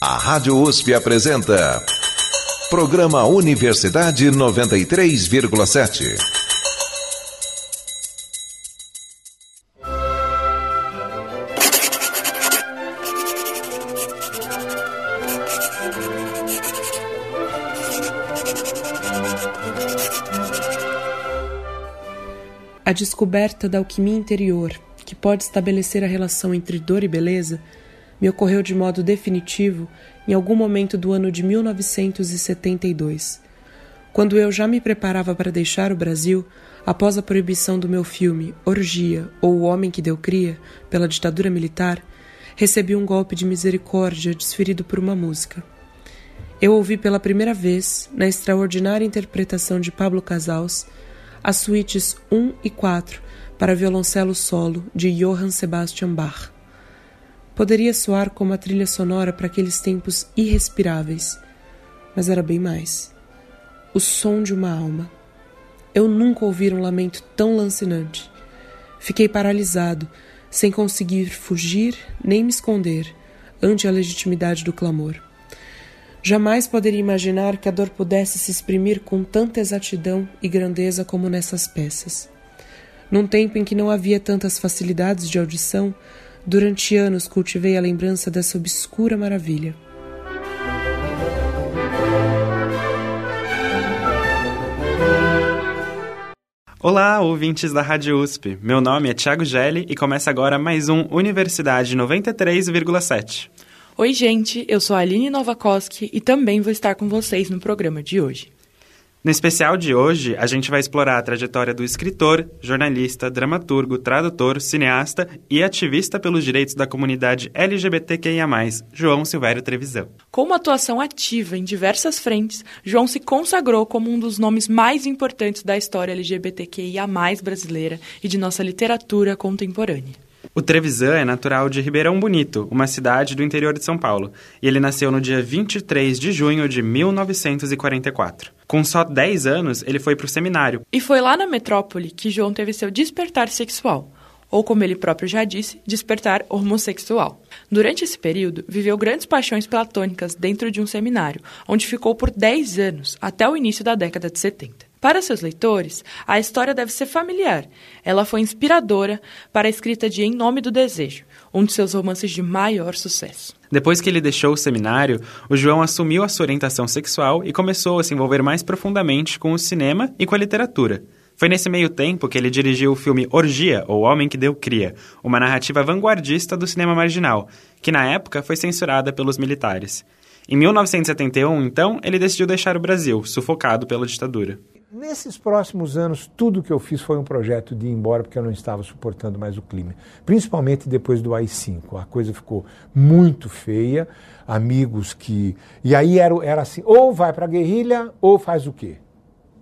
A Rádio USP apresenta. Programa Universidade 93,7. A descoberta da alquimia interior, que pode estabelecer a relação entre dor e beleza, me ocorreu de modo definitivo em algum momento do ano de 1972, quando eu já me preparava para deixar o Brasil após a proibição do meu filme Orgia ou O Homem que Deu Cria pela ditadura militar, recebi um golpe de misericórdia desferido por uma música. Eu ouvi pela primeira vez, na extraordinária interpretação de Pablo Casals, as suítes 1 e 4 para violoncelo solo de Johann Sebastian Bach poderia soar como a trilha sonora para aqueles tempos irrespiráveis, mas era bem mais. O som de uma alma. Eu nunca ouvi um lamento tão lancinante. Fiquei paralisado, sem conseguir fugir nem me esconder ante a legitimidade do clamor. Jamais poderia imaginar que a dor pudesse se exprimir com tanta exatidão e grandeza como nessas peças. Num tempo em que não havia tantas facilidades de audição, Durante anos cultivei a lembrança dessa obscura maravilha. Olá, ouvintes da Rádio USP. Meu nome é Thiago Gelli e começa agora mais um Universidade 93,7. Oi, gente, eu sou a Aline Novakoski e também vou estar com vocês no programa de hoje. No especial de hoje, a gente vai explorar a trajetória do escritor, jornalista, dramaturgo, tradutor, cineasta e ativista pelos direitos da comunidade LGBTQIA+, João Silvério Trevisão. Com uma atuação ativa em diversas frentes, João se consagrou como um dos nomes mais importantes da história LGBTQIA+, brasileira e de nossa literatura contemporânea. O Trevisan é natural de Ribeirão Bonito, uma cidade do interior de São Paulo, e ele nasceu no dia 23 de junho de 1944. Com só 10 anos, ele foi para o seminário. E foi lá na metrópole que João teve seu despertar sexual, ou como ele próprio já disse, despertar homossexual. Durante esse período, viveu grandes paixões platônicas dentro de um seminário, onde ficou por 10 anos, até o início da década de 70. Para seus leitores, a história deve ser familiar. Ela foi inspiradora para a escrita de Em Nome do Desejo, um de seus romances de maior sucesso. Depois que ele deixou o seminário, o João assumiu a sua orientação sexual e começou a se envolver mais profundamente com o cinema e com a literatura. Foi nesse meio tempo que ele dirigiu o filme Orgia, ou Homem que Deu Cria, uma narrativa vanguardista do cinema marginal, que na época foi censurada pelos militares. Em 1971, então, ele decidiu deixar o Brasil, sufocado pela ditadura. Nesses próximos anos, tudo que eu fiz foi um projeto de ir embora porque eu não estava suportando mais o clima. Principalmente depois do AI-5. A coisa ficou muito feia. Amigos que. E aí era, era assim: ou vai para a guerrilha ou faz o quê?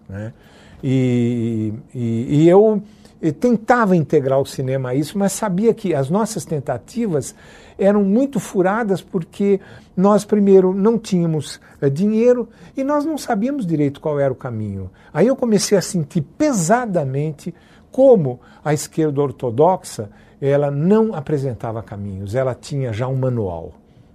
Né? E, e, e eu, eu tentava integrar o cinema a isso, mas sabia que as nossas tentativas eram muito furadas porque nós, primeiro, não tínhamos é, dinheiro e nós não sabíamos direito qual era o caminho. Aí eu comecei a sentir pesadamente como a esquerda ortodoxa ela não apresentava caminhos, ela tinha já um manual,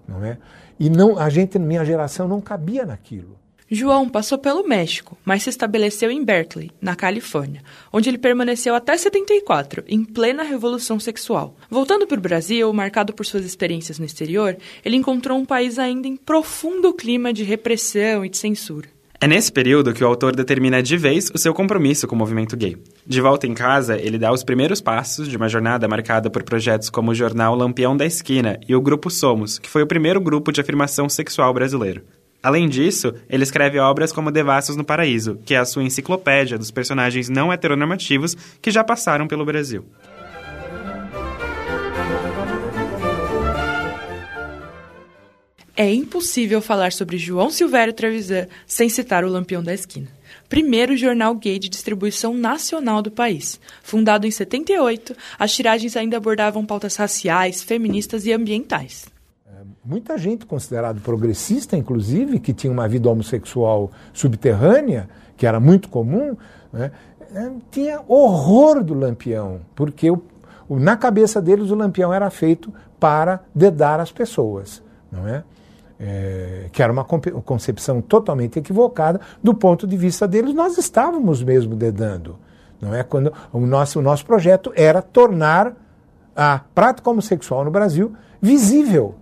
não é? E não, a gente, minha geração, não cabia naquilo. João passou pelo México, mas se estabeleceu em Berkeley, na Califórnia, onde ele permaneceu até 74, em plena revolução sexual. Voltando para o Brasil, marcado por suas experiências no exterior, ele encontrou um país ainda em profundo clima de repressão e de censura. É nesse período que o autor determina de vez o seu compromisso com o movimento gay. De volta em casa, ele dá os primeiros passos de uma jornada marcada por projetos como o jornal Lampião da Esquina e o Grupo Somos, que foi o primeiro grupo de afirmação sexual brasileiro. Além disso, ele escreve obras como Devassos no Paraíso, que é a sua enciclopédia dos personagens não heteronormativos que já passaram pelo Brasil. É impossível falar sobre João Silvério Trevisan sem citar o Lampião da Esquina, primeiro jornal gay de distribuição nacional do país. Fundado em 78, as tiragens ainda abordavam pautas raciais, feministas e ambientais muita gente considerada progressista, inclusive, que tinha uma vida homossexual subterrânea, que era muito comum, né, é, tinha horror do lampião, porque o, o, na cabeça deles o lampião era feito para dedar as pessoas, não é? é, que era uma concepção totalmente equivocada do ponto de vista deles, nós estávamos mesmo dedando. Não é quando o nosso, o nosso projeto era tornar a prática homossexual no Brasil visível,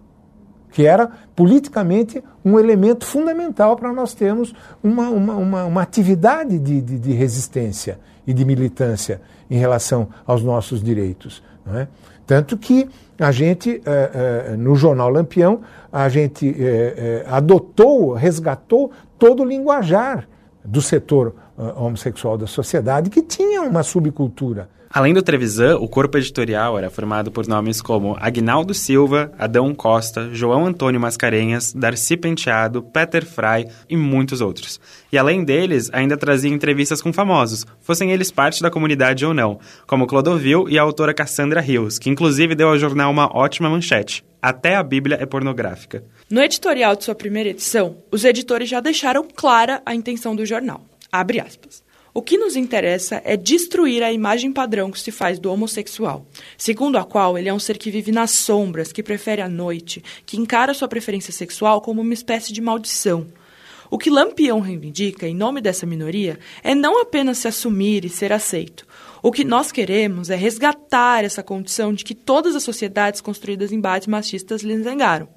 que era politicamente um elemento fundamental para nós termos uma, uma, uma, uma atividade de, de, de, resistência e de militância em relação aos nossos direitos. É? Tanto que a gente, eh, eh, no jornal Lampião, a gente eh, adotou, resgatou todo o linguajar do setor homossexual da sociedade que tinha uma subcultura. Além do Trevisan, o corpo editorial era formado por nomes como Agnaldo Silva, Adão Costa, João Antônio Mascarenhas, Darcy Penteado, Peter Fry e muitos outros. E além deles, ainda trazia entrevistas com famosos, fossem eles parte da comunidade ou não, como Clodovil e a autora Cassandra Rios, que inclusive deu ao jornal uma ótima manchete. Até a Bíblia é pornográfica. No editorial de sua primeira edição, os editores já deixaram clara a intenção do jornal. Abre aspas. O que nos interessa é destruir a imagem padrão que se faz do homossexual, segundo a qual ele é um ser que vive nas sombras, que prefere a noite, que encara sua preferência sexual como uma espécie de maldição. O que Lampião reivindica, em nome dessa minoria, é não apenas se assumir e ser aceito. O que nós queremos é resgatar essa condição de que todas as sociedades construídas em bases machistas lhes negaram.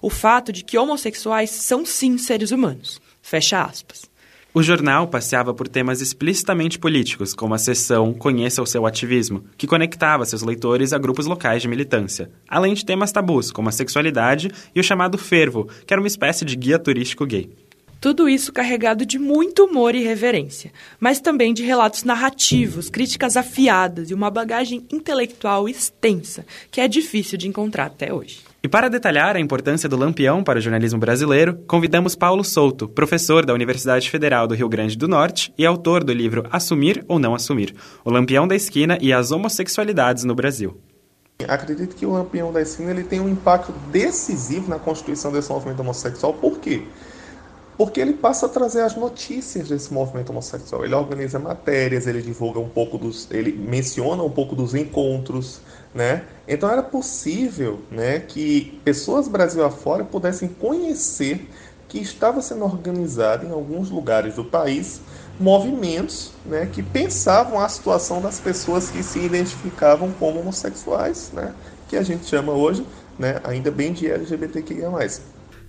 O fato de que homossexuais são sim seres humanos. Fecha aspas. O jornal passeava por temas explicitamente políticos, como a seção Conheça o seu ativismo, que conectava seus leitores a grupos locais de militância, além de temas tabus, como a sexualidade e o chamado fervo, que era uma espécie de guia turístico gay. Tudo isso carregado de muito humor e reverência, mas também de relatos narrativos, críticas afiadas e uma bagagem intelectual extensa, que é difícil de encontrar até hoje. E para detalhar a importância do Lampião para o jornalismo brasileiro, convidamos Paulo Souto, professor da Universidade Federal do Rio Grande do Norte e autor do livro Assumir ou Não Assumir: O Lampião da Esquina e as Homossexualidades no Brasil. Acredito que o Lampião da Esquina ele tem um impacto decisivo na constituição desse movimento homossexual. Por quê? Porque ele passa a trazer as notícias desse movimento homossexual. Ele organiza matérias, ele divulga um pouco dos. ele menciona um pouco dos encontros, né? Então era possível né, que pessoas Brasil afora pudessem conhecer que estava sendo organizado em alguns lugares do país movimentos né, que pensavam a situação das pessoas que se identificavam como homossexuais, né, que a gente chama hoje, né, ainda bem de LGBTQIA+.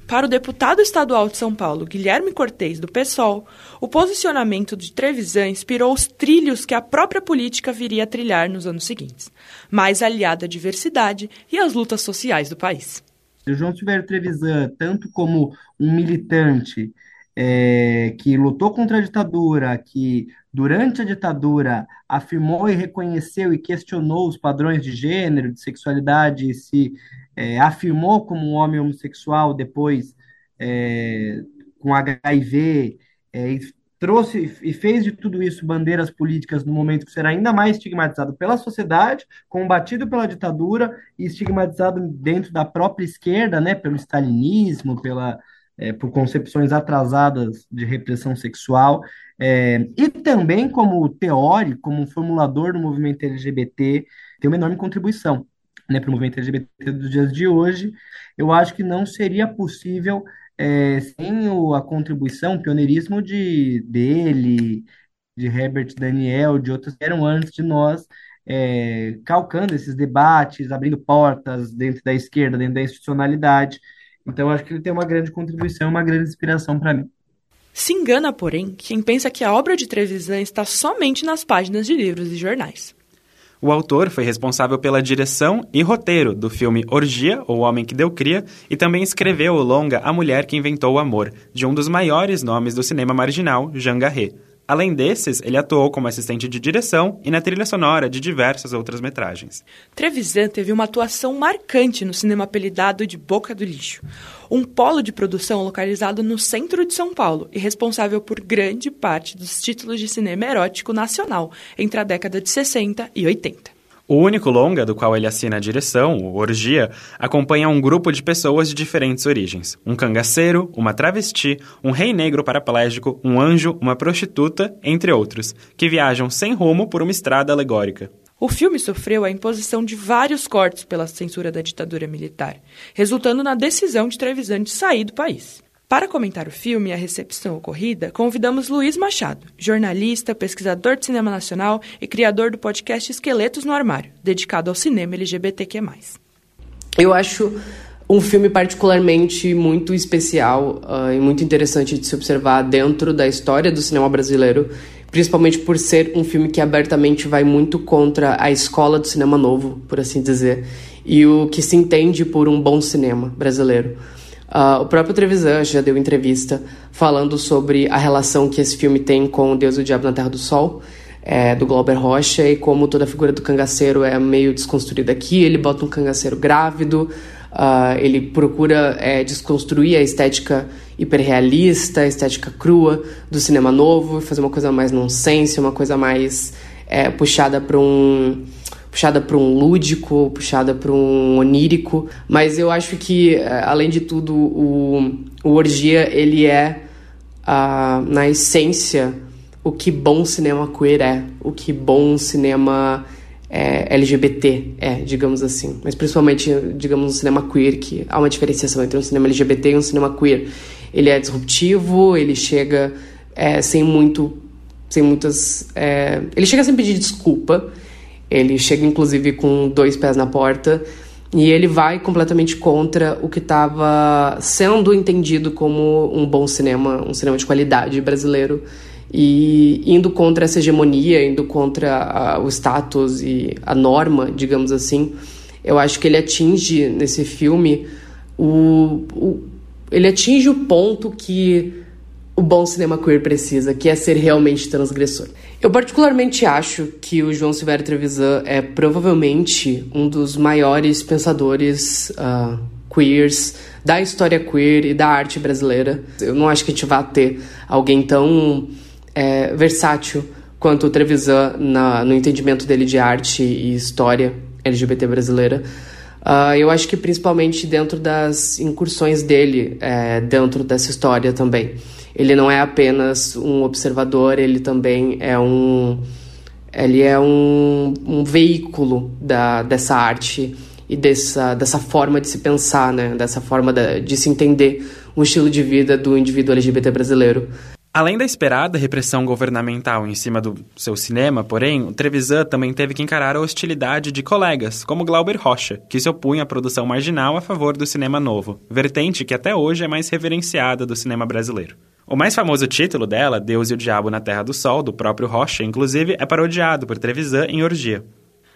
Para o deputado estadual de São Paulo, Guilherme Cortes, do PSOL, o posicionamento de Trevisan inspirou os trilhos que a própria política viria a trilhar nos anos seguintes, mais aliada à diversidade e às lutas sociais do país. O João Silvério Trevisan, tanto como um militante é, que lutou contra a ditadura, que durante a ditadura afirmou e reconheceu e questionou os padrões de gênero, de sexualidade, se é, afirmou como um homem homossexual depois é, com HIV, é, trouxe e fez de tudo isso bandeiras políticas no momento que será ainda mais estigmatizado pela sociedade, combatido pela ditadura e estigmatizado dentro da própria esquerda, né, pelo stalinismo, pela é, por concepções atrasadas de repressão sexual, é, e também como teórico, como formulador do movimento LGBT, tem uma enorme contribuição né, para o movimento LGBT dos dias de hoje. Eu acho que não seria possível é, sem o, a contribuição, o pioneirismo de, dele, de Herbert Daniel, de outros que eram antes de nós, é, calcando esses debates, abrindo portas dentro da esquerda, dentro da institucionalidade. Então, acho que ele tem uma grande contribuição, uma grande inspiração para mim. Se engana, porém, quem pensa que a obra de Trevisan está somente nas páginas de livros e jornais. O autor foi responsável pela direção e roteiro do filme Orgia, O Homem que Deu Cria, e também escreveu o longa A Mulher que Inventou o Amor, de um dos maiores nomes do cinema marginal, Jean Garret. Além desses, ele atuou como assistente de direção e na trilha sonora de diversas outras metragens. Trevisan teve uma atuação marcante no cinema apelidado de Boca do Lixo, um polo de produção localizado no centro de São Paulo e responsável por grande parte dos títulos de cinema erótico nacional entre a década de 60 e 80. O único longa do qual ele assina a direção, o Orgia, acompanha um grupo de pessoas de diferentes origens. Um cangaceiro, uma travesti, um rei negro paraplégico, um anjo, uma prostituta, entre outros, que viajam sem rumo por uma estrada alegórica. O filme sofreu a imposição de vários cortes pela censura da ditadura militar, resultando na decisão de Trevisan de sair do país. Para comentar o filme e a recepção ocorrida, convidamos Luiz Machado, jornalista, pesquisador de cinema nacional e criador do podcast Esqueletos no Armário, dedicado ao cinema LGBTQ+. Eu acho um filme particularmente muito especial uh, e muito interessante de se observar dentro da história do cinema brasileiro, principalmente por ser um filme que abertamente vai muito contra a escola do cinema novo, por assim dizer, e o que se entende por um bom cinema brasileiro. Uh, o próprio Trevisan já deu entrevista falando sobre a relação que esse filme tem com Deus e o Diabo na Terra do Sol, é, do Glauber Rocha, e como toda a figura do cangaceiro é meio desconstruída aqui. Ele bota um cangaceiro grávido, Uh, ele procura é, desconstruir a estética hiperrealista, a estética crua do cinema novo, fazer uma coisa mais nonsense, uma coisa mais é, puxada para um puxada para um lúdico, puxada para um onírico, mas eu acho que é, além de tudo o, o Orgia ele é na essência o que bom cinema queer é, o que bom cinema é, LGBT, é, digamos assim. Mas principalmente, digamos, no cinema queer, que há uma diferenciação entre um cinema LGBT e um cinema queer. Ele é disruptivo, ele chega é, sem muito. sem muitas. É, ele chega sem pedir desculpa, ele chega inclusive com dois pés na porta. E ele vai completamente contra o que estava sendo entendido como um bom cinema, um cinema de qualidade brasileiro e indo contra essa hegemonia, indo contra a, o status e a norma, digamos assim, eu acho que ele atinge nesse filme o, o ele atinge o ponto que o bom cinema queer precisa, que é ser realmente transgressor. Eu particularmente acho que o João Silvério Trevisan é provavelmente um dos maiores pensadores uh, queers da história queer e da arte brasileira. Eu não acho que a gente vá ter alguém tão é, versátil quanto o Trevisan na, no entendimento dele de arte e história LGBT brasileira. Uh, eu acho que principalmente dentro das incursões dele é, dentro dessa história também. Ele não é apenas um observador, ele também é um ele é um, um veículo da, dessa arte e dessa, dessa forma de se pensar, né? dessa forma de, de se entender o estilo de vida do indivíduo LGBT brasileiro. Além da esperada repressão governamental em cima do seu cinema, porém, o Trevisan também teve que encarar a hostilidade de colegas, como Glauber Rocha, que se opunha à produção marginal a favor do cinema novo, vertente que até hoje é mais reverenciada do cinema brasileiro. O mais famoso título dela, Deus e o Diabo na Terra do Sol, do próprio Rocha, inclusive, é parodiado por Trevisan em Orgia.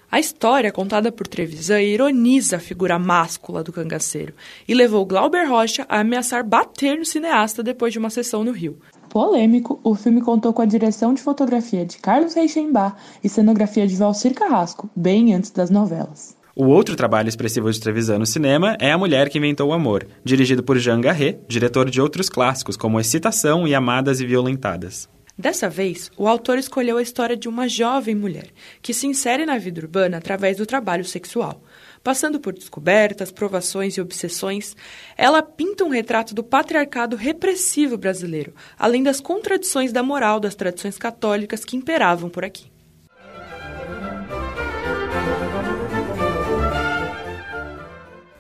A história contada por Trevisan ironiza a figura máscula do cangaceiro e levou Glauber Rocha a ameaçar bater no cineasta depois de uma sessão no Rio. Polêmico, o filme contou com a direção de fotografia de Carlos Reichenbach e cenografia de Valcir Carrasco, bem antes das novelas. O outro trabalho expressivo de Trevisan no cinema é A Mulher que Inventou o Amor, dirigido por Jean Garret, diretor de outros clássicos como Excitação e Amadas e Violentadas. Dessa vez, o autor escolheu a história de uma jovem mulher que se insere na vida urbana através do trabalho sexual. Passando por descobertas, provações e obsessões, ela pinta um retrato do patriarcado repressivo brasileiro, além das contradições da moral das tradições católicas que imperavam por aqui.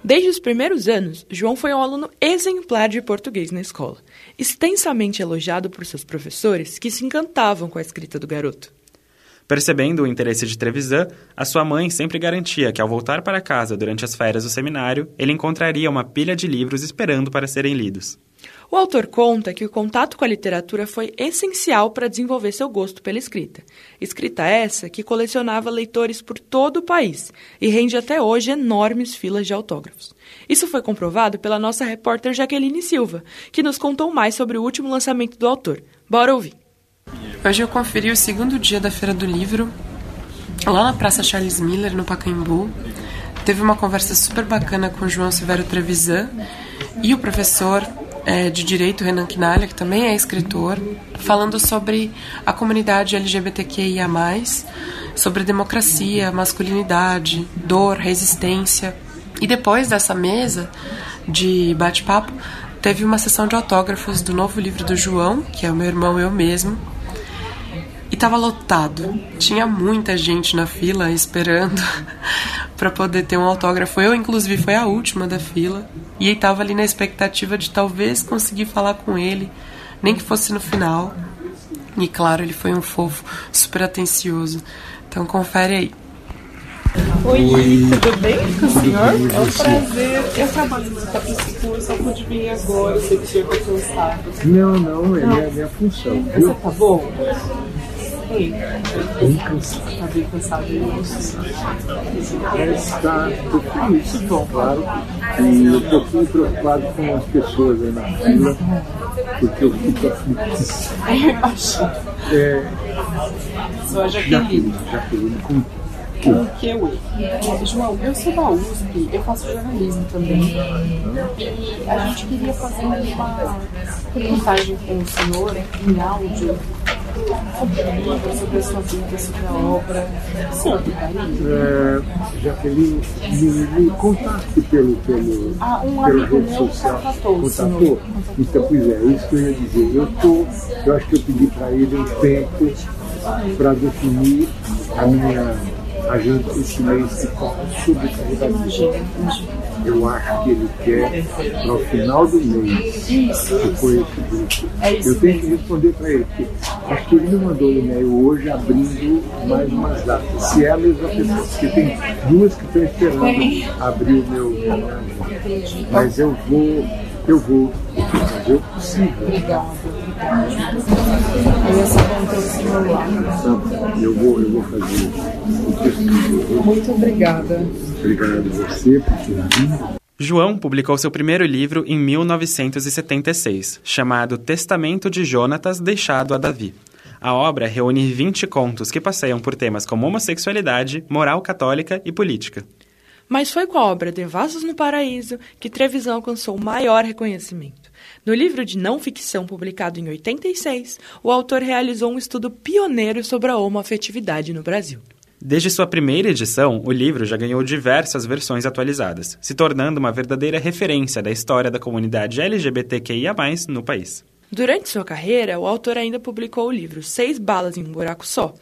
Desde os primeiros anos, João foi um aluno exemplar de português na escola, extensamente elogiado por seus professores que se encantavam com a escrita do garoto. Percebendo o interesse de Trevisan, a sua mãe sempre garantia que ao voltar para casa durante as férias do seminário, ele encontraria uma pilha de livros esperando para serem lidos. O autor conta que o contato com a literatura foi essencial para desenvolver seu gosto pela escrita. Escrita essa que colecionava leitores por todo o país e rende até hoje enormes filas de autógrafos. Isso foi comprovado pela nossa repórter Jaqueline Silva, que nos contou mais sobre o último lançamento do autor. Bora ouvir! Hoje eu conferi o segundo dia da Feira do Livro, lá na Praça Charles Miller, no Pacaembu. Teve uma conversa super bacana com o João Silvério Trevisan e o professor é, de Direito Renan Quinalha, que também é escritor, falando sobre a comunidade LGBTQIA+, sobre democracia, masculinidade, dor, resistência. E depois dessa mesa de bate-papo, teve uma sessão de autógrafos do novo livro do João, que é o meu irmão eu mesmo, E tava lotado. Tinha muita gente na fila esperando para poder ter um autógrafo. Eu, inclusive, foi a última da fila. E tava ali na expectativa de talvez conseguir falar com ele, nem que fosse no final. E claro, ele foi um fofo, super atencioso. Então confere aí. Oi, Oi, tudo bem com o senhor? É um prazer. Eu trabalho no Tapicicur, só pude vir agora, sei que tinha cansado. Não, não, é minha, minha função. Você tá bom? Bem cansado. Bem cansado, isso. Está, feliz, bom, claro. E eu estou muito preocupado com as pessoas aí na fila, porque eu fico aflito. Imagino. É, Sou a Jaqueline. Jaqueline, com Com o que eu João, eu sou da USP, eu faço jornalismo também. E a gente queria fazer uma reportagem com o senhor em áudio sobre sobre a sua vida, sobre a obra. Toparia? É, Jaqueline, me, me contaste pelo, pelo, Ah, um pela rede social. contatou? Então, pois é, isso que eu ia dizer. Eu, tô, eu acho que eu pedi para ele um tempo para definir a minha agenda esse mês que está sobrecarregadíssimo. Imagina, imagina. Eu acho que ele quer para o final do mês. Que foi esse grupo. Eu tenho que responder para ele, porque acho que ele me mandou um e-mail hoje abrindo mais umas datas. Se é a mesma pessoa, porque tem duas que estão esperando abrir o meu. Mas eu vou, eu vou fazer o possível. Eu vou, eu vou fazer o possível. Muito obrigada. Obrigado a você por ter vindo. João publicou seu primeiro livro em 1976, chamado Testamento de Jonatas deixado a Davi. A obra reúne 20 contos que passeiam por temas como homossexualidade, moral católica e política. Mas foi com a obra Devassos no Paraíso que Trevisan alcançou o maior reconhecimento. No livro de não ficção publicado em 86, o autor realizou um estudo pioneiro sobre a homoafetividade no Brasil. Desde sua primeira edição, o livro já ganhou diversas versões atualizadas, se tornando uma verdadeira referência da história da comunidade LGBTQIA+, no país. Durante sua carreira, o autor ainda publicou o livro Seis Balas em um Buraco Só,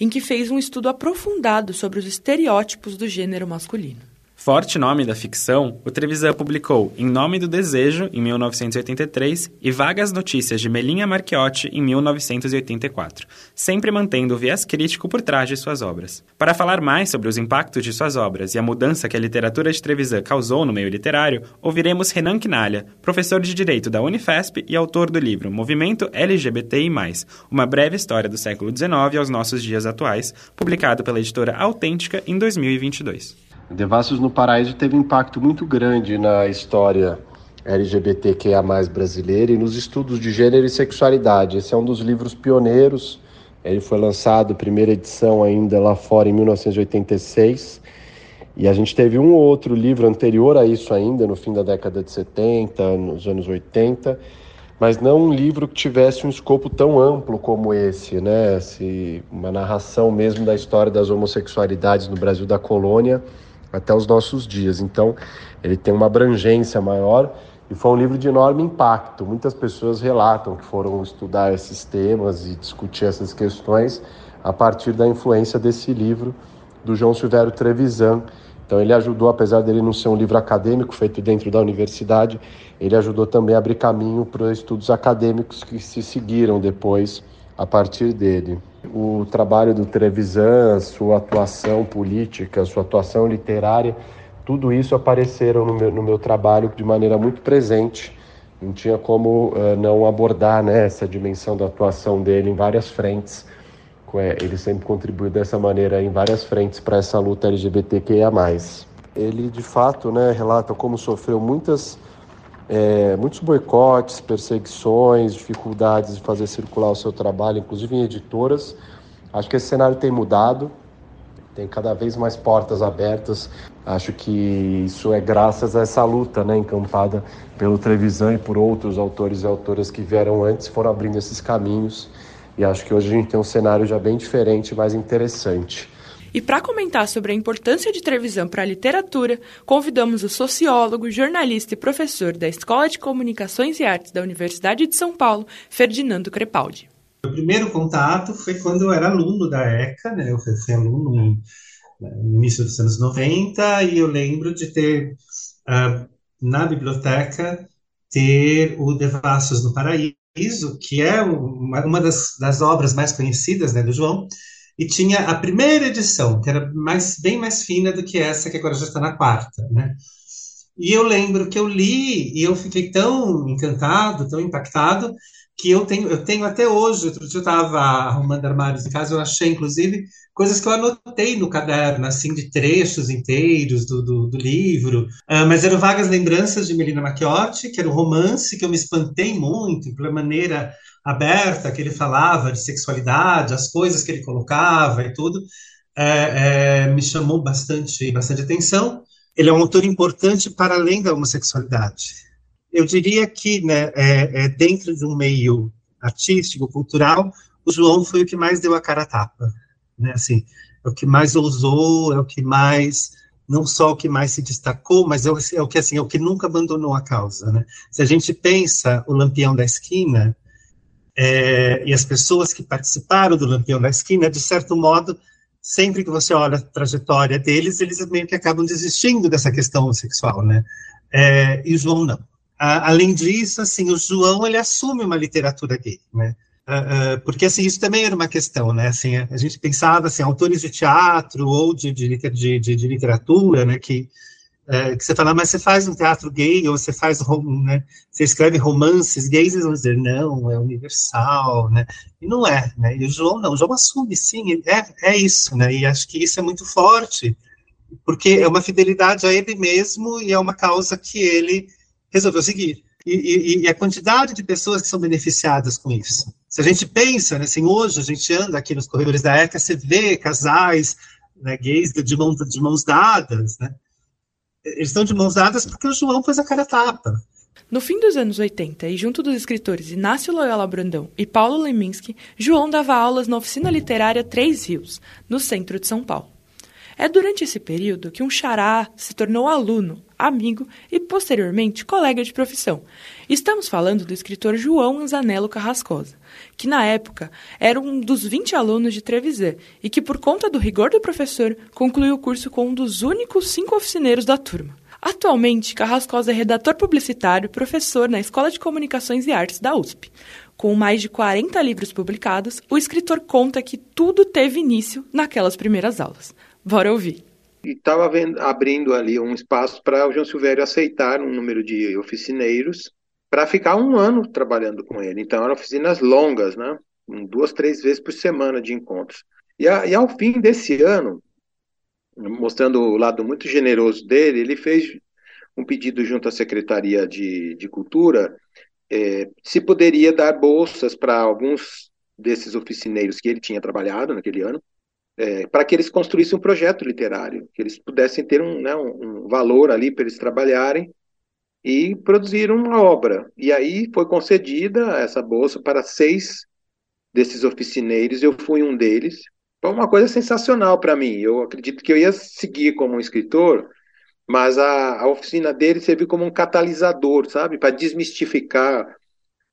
em que fez um estudo aprofundado sobre os estereótipos do gênero masculino. Forte nome da ficção, o Trevisan publicou Em Nome do Desejo, em 1983, e Vagas Notícias de Melinha Marchiotti, em 1984, sempre mantendo o viés crítico por trás de suas obras. Para falar mais sobre os impactos de suas obras e a mudança que a literatura de Trevisan causou no meio literário, ouviremos Renan Quinalha, professor de Direito da Unifesp e autor do livro Movimento LGBTI+, uma breve história do século XIX aos nossos dias atuais, publicado pela editora Autêntica em 2022. Devassos no Paraíso teve impacto muito grande na história LGBTQIA+, brasileira e nos estudos de gênero e sexualidade. Esse é um dos livros pioneiros. Ele foi lançado, primeira edição ainda lá fora em 1986. E a gente teve um ou outro livro anterior a isso ainda, no fim da década de 70, nos anos 80, mas não um livro que tivesse um escopo tão amplo como esse, né? Esse, uma narração mesmo da história das homossexualidades no Brasil da colônia até os nossos dias. Então, ele tem uma abrangência maior e foi um livro de enorme impacto. Muitas pessoas relatam que foram estudar esses temas e discutir essas questões a partir da influência desse livro do João Silvério Trevisan. Então, ele ajudou, apesar dele não ser um livro acadêmico feito dentro da universidade, ele ajudou também a abrir caminho para estudos acadêmicos que se seguiram depois a partir dele. O trabalho do Trevisan, sua atuação política, sua atuação literária, tudo isso apareceram no meu, no meu trabalho de maneira muito presente. Não tinha como uh, não abordar né, essa dimensão da atuação dele em várias frentes. Ele sempre contribuiu dessa maneira em várias frentes para essa luta LGBTQIA+. Ele, de fato, né, relata como sofreu muitas é, muitos boicotes, perseguições, dificuldades de fazer circular o seu trabalho, inclusive em editoras. Acho que esse cenário tem mudado, tem cada vez mais portas abertas. Acho que isso é graças a essa luta né, encampada pelo Trevisan e por outros autores e autoras que vieram antes, foram abrindo esses caminhos. E acho que hoje a gente tem um cenário já bem diferente, mais interessante. E para comentar sobre a importância de Trevisan para a literatura, convidamos o sociólogo, jornalista e professor da Escola de Comunicações e Artes da Universidade de São Paulo, Ferdinando Crepaldi. O primeiro contato foi quando eu era aluno da ECA, né? Eu fui, aluno no início dos anos 90 e eu lembro de ter uh, na biblioteca ter o Devassos no Paraíso, que é uma, uma das, das, obras mais conhecidas né, do João, e tinha a primeira edição, que era mais, bem mais fina do que essa, que agora já está na quarta. Né? E eu lembro que eu li e eu fiquei tão encantado, tão impactado, que eu tenho, eu tenho até hoje. Outro dia eu estava arrumando armários em casa, eu achei, inclusive, coisas que eu anotei no caderno, assim, de trechos inteiros do, do, do livro. Uh, mas eram vagas lembranças de Melina Macchiotti, que era um romance que eu me espantei muito, pela maneira aberta que ele falava de sexualidade, as coisas que ele colocava e tudo. É, é, me chamou bastante, bastante atenção. Ele é um autor importante para além da homossexualidade eu diria que, né, é, é, dentro de um meio artístico, cultural, o João foi o que mais deu a cara a tapa, né, assim, é o que mais ousou, é o que mais, não só o que mais se destacou, mas é o, é o que, assim, é o que nunca abandonou a causa, né. Se a gente pensa o Lampião da Esquina, é, e as pessoas que participaram do Lampião da Esquina, de certo modo, sempre que você olha a trajetória deles, eles meio que acabam desistindo dessa questão sexual, né, é, e o João não além disso, assim, o João ele assume uma literatura gay, né? Uh, uh, porque assim isso também era uma questão, né? Assim, a gente pensava assim, autores de teatro ou de, de, de, de literatura, né? Que, uh, que você fala, mas você faz um teatro gay ou você faz, né? Você escreve romances gays, eles vão dizer não, é universal, né? E não é, né? E o João não, o João assume, sim, é, é isso, né? E acho que isso é muito forte, porque é uma fidelidade a ele mesmo e é uma causa que ele resolveu seguir. E, e, e, a quantidade de pessoas que são beneficiadas com isso. Se a gente pensa, né, assim, hoje a gente anda aqui nos corredores da ECA, você vê casais né, gays de, mão, de mãos dadas, né? Eles estão de mãos dadas porque o João pôs a cara tapa. No fim dos anos 80, e junto dos escritores Inácio Loyola Brandão e Paulo Leminski, João dava aulas na oficina literária Três Rios, no centro de São Paulo. É durante esse período que um xará se tornou aluno, amigo e, posteriormente, colega de profissão. Estamos falando do escritor João Anzanello Carrascosa, que na época era um dos 20 alunos de Trevisan e que, por conta do rigor do professor, concluiu o curso com um dos únicos cinco oficineiros da turma. Atualmente, Carrascosa é redator publicitário e professor na Escola de Comunicações e Artes da USP. Com mais de 40 livros publicados, o escritor conta que tudo teve início naquelas primeiras aulas. Bora ouvir. E estava abrindo ali um espaço para o João Silvério aceitar um número de oficineiros para ficar um ano trabalhando com ele. Então, eram oficinas longas, né? Duas, três vezes por semana de encontros. E, a, e ao fim desse ano, mostrando o lado muito generoso dele, ele fez um pedido junto à Secretaria de, de Cultura é, se poderia dar bolsas para alguns desses oficineiros que ele tinha trabalhado naquele ano, é, para que eles construíssem um projeto literário, que eles pudessem ter um, né, um, valor ali para eles trabalharem e produzir uma obra. E aí foi concedida essa bolsa para seis desses oficineiros, eu fui um deles. Foi uma coisa sensacional para mim. Eu acredito que eu ia seguir como um escritor, mas a, a oficina dele serviu como um catalisador, sabe, para desmistificar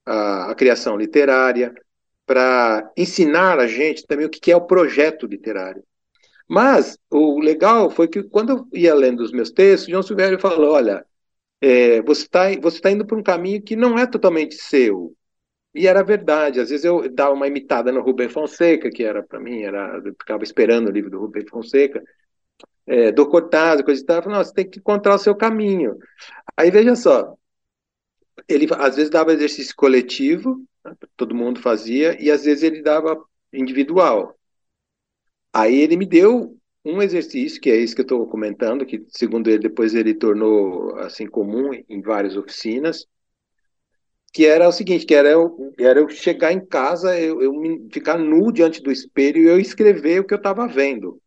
a, a criação literária, para ensinar a gente também o que é o projeto literário. Mas o legal foi que quando eu ia lendo os meus textos, João Silvério falou: olha, é, você está você tá indo por um caminho que não é totalmente seu. E era verdade. Às vezes eu dava uma imitada no Rubem Fonseca, que era para mim, era, eu ficava esperando o livro do Rubem Fonseca, é, do Cortázar, coisa e tal. Eu falava, você tem que encontrar o seu caminho. Aí veja só, ele às vezes dava exercício coletivo, todo mundo fazia, e às vezes ele dava individual. Aí ele me deu um exercício, que é esse que eu estou comentando, que segundo ele, depois ele tornou assim comum em várias oficinas, que era o seguinte, que era eu, era eu chegar em casa, eu, eu ficar nu diante do espelho e eu escrever o que eu estava vendo.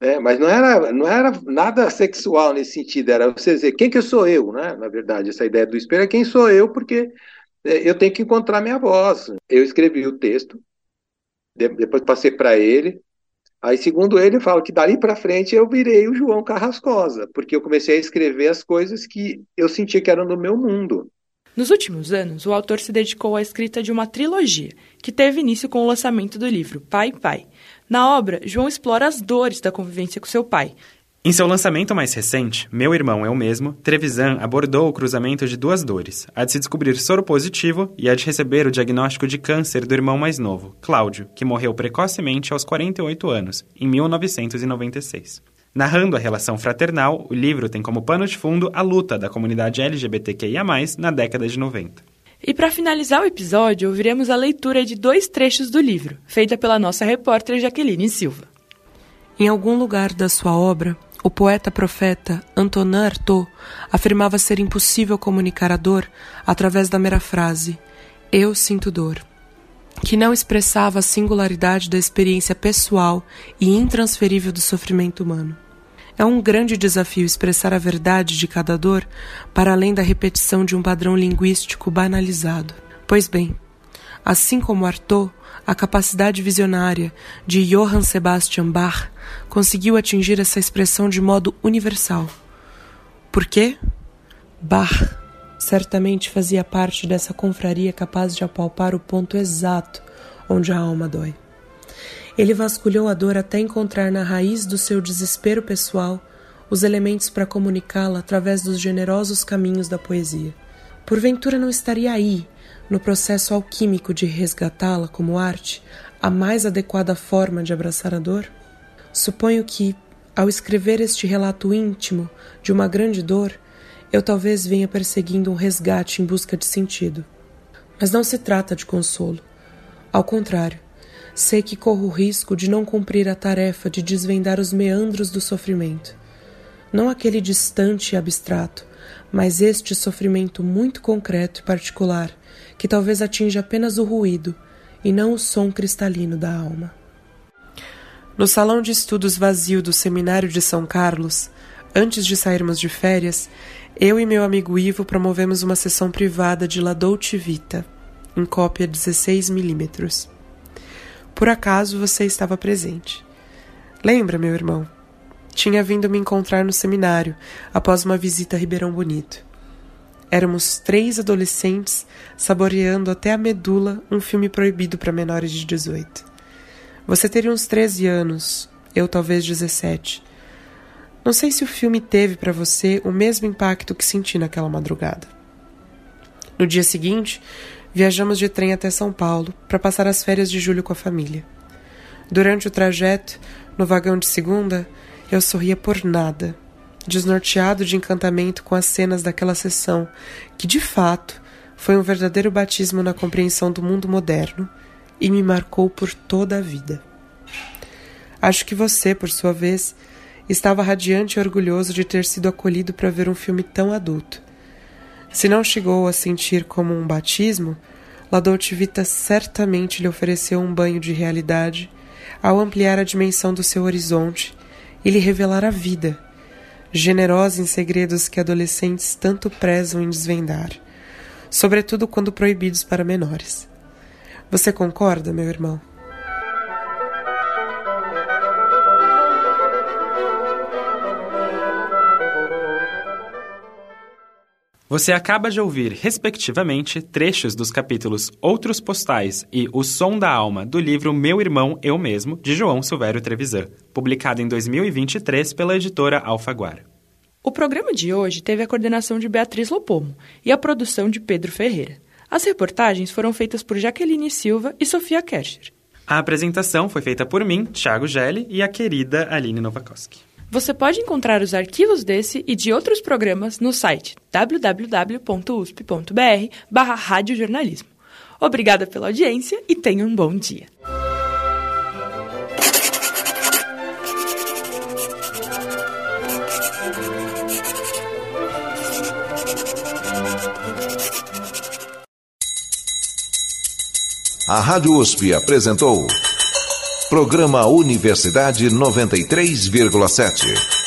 É, mas não era, não era nada sexual nesse sentido, era você dizer quem que eu sou eu, né? Na verdade, essa ideia do espelho é quem sou eu, porque eu tenho que encontrar minha voz. Eu escrevi o texto, depois passei para ele. Aí, segundo ele, eu falo que dali para frente eu virei o João Carrascosa, porque eu comecei a escrever as coisas que eu sentia que eram do meu mundo. Nos últimos anos, o autor se dedicou à escrita de uma trilogia, que teve início com o lançamento do livro Pai Pai. Na obra, João explora as dores da convivência com seu pai, em seu lançamento mais recente, Meu Irmão é o Mesmo, Trevisan abordou o cruzamento de duas dores, a de se descobrir soro positivo e a de receber o diagnóstico de câncer do irmão mais novo, Cláudio, que morreu precocemente aos 48 anos, em 1996. Narrando a relação fraternal, o livro tem como pano de fundo a luta da comunidade LGBTQIA+, na década de 90. E para finalizar o episódio, ouviremos a leitura de dois trechos do livro, feita pela nossa repórter Jaqueline Silva. Em algum lugar da sua obra, o poeta-profeta Antonin Artaud afirmava ser impossível comunicar a dor através da mera frase Eu sinto dor, que não expressava a singularidade da experiência pessoal e intransferível do sofrimento humano. É um grande desafio expressar a verdade de cada dor para além da repetição de um padrão linguístico banalizado. Pois bem, assim como Artaud, a capacidade visionária de Johann Sebastian Bach conseguiu atingir essa expressão de modo universal. Por quê? Bach certamente fazia parte dessa confraria capaz de apalpar o ponto exato onde a alma dói. Ele vasculhou a dor até encontrar na raiz do seu desespero pessoal os elementos para comunicá-la através dos generosos caminhos da poesia. Porventura não estaria aí, no processo alquímico de resgatá-la como arte, a mais adequada forma de abraçar a dor? Suponho que, ao escrever este relato íntimo de uma grande dor, eu talvez venha perseguindo um resgate em busca de sentido. Mas não se trata de consolo. Ao contrário, sei que corro o risco de não cumprir a tarefa de desvendar os meandros do sofrimento. Não aquele distante e abstrato, mas este sofrimento muito concreto e particular que talvez atinja apenas o ruído e não o som cristalino da alma. No salão de estudos vazio do Seminário de São Carlos, antes de sairmos de férias, eu e meu amigo Ivo promovemos uma sessão privada de La Dolce Vita, em cópia 16 milímetros. Por acaso você estava presente. Lembra, meu irmão? Tinha vindo me encontrar no seminário após uma visita a Ribeirão Bonito. Éramos três adolescentes saboreando até a medula um filme proibido para menores de 18. Você teria uns 13 anos, eu talvez 17. Não sei se o filme teve para você o mesmo impacto que senti naquela madrugada. No dia seguinte, viajamos de trem até São Paulo para passar as férias de julho com a família. Durante o trajeto, no vagão de segunda, eu sorria por nada desnorteado de encantamento com as cenas daquela sessão, que de fato foi um verdadeiro batismo na compreensão do mundo moderno e me marcou por toda a vida. Acho que você, por sua vez, estava radiante e orgulhoso de ter sido acolhido para ver um filme tão adulto. Se não chegou a sentir como um batismo, La Dolce Vita certamente lhe ofereceu um banho de realidade ao ampliar a dimensão do seu horizonte e lhe revelar a vida generosa em segredos que adolescentes tanto prezam em desvendar, sobretudo quando proibidos para menores. Você concorda, meu irmão? Você acaba de ouvir, respectivamente, trechos dos capítulos Outros Postais e O Som da Alma do livro Meu Irmão, Eu Mesmo, de João Silvério Trevisan, publicado em 2023 pela editora Alfaguara. O programa de hoje teve a coordenação de Beatriz Lopomo e a produção de Pedro Ferreira. As reportagens foram feitas por Jaqueline Silva e Sofia Kercher. A apresentação foi feita por mim, Thiago Gelli, e a querida Aline Novakoski. Você pode encontrar os arquivos desse e de outros programas no site www.usp.br barra radiojornalismo. Obrigada pela audiência e tenha um bom dia. A Rádio USP apresentou Programa Universidade 93,7.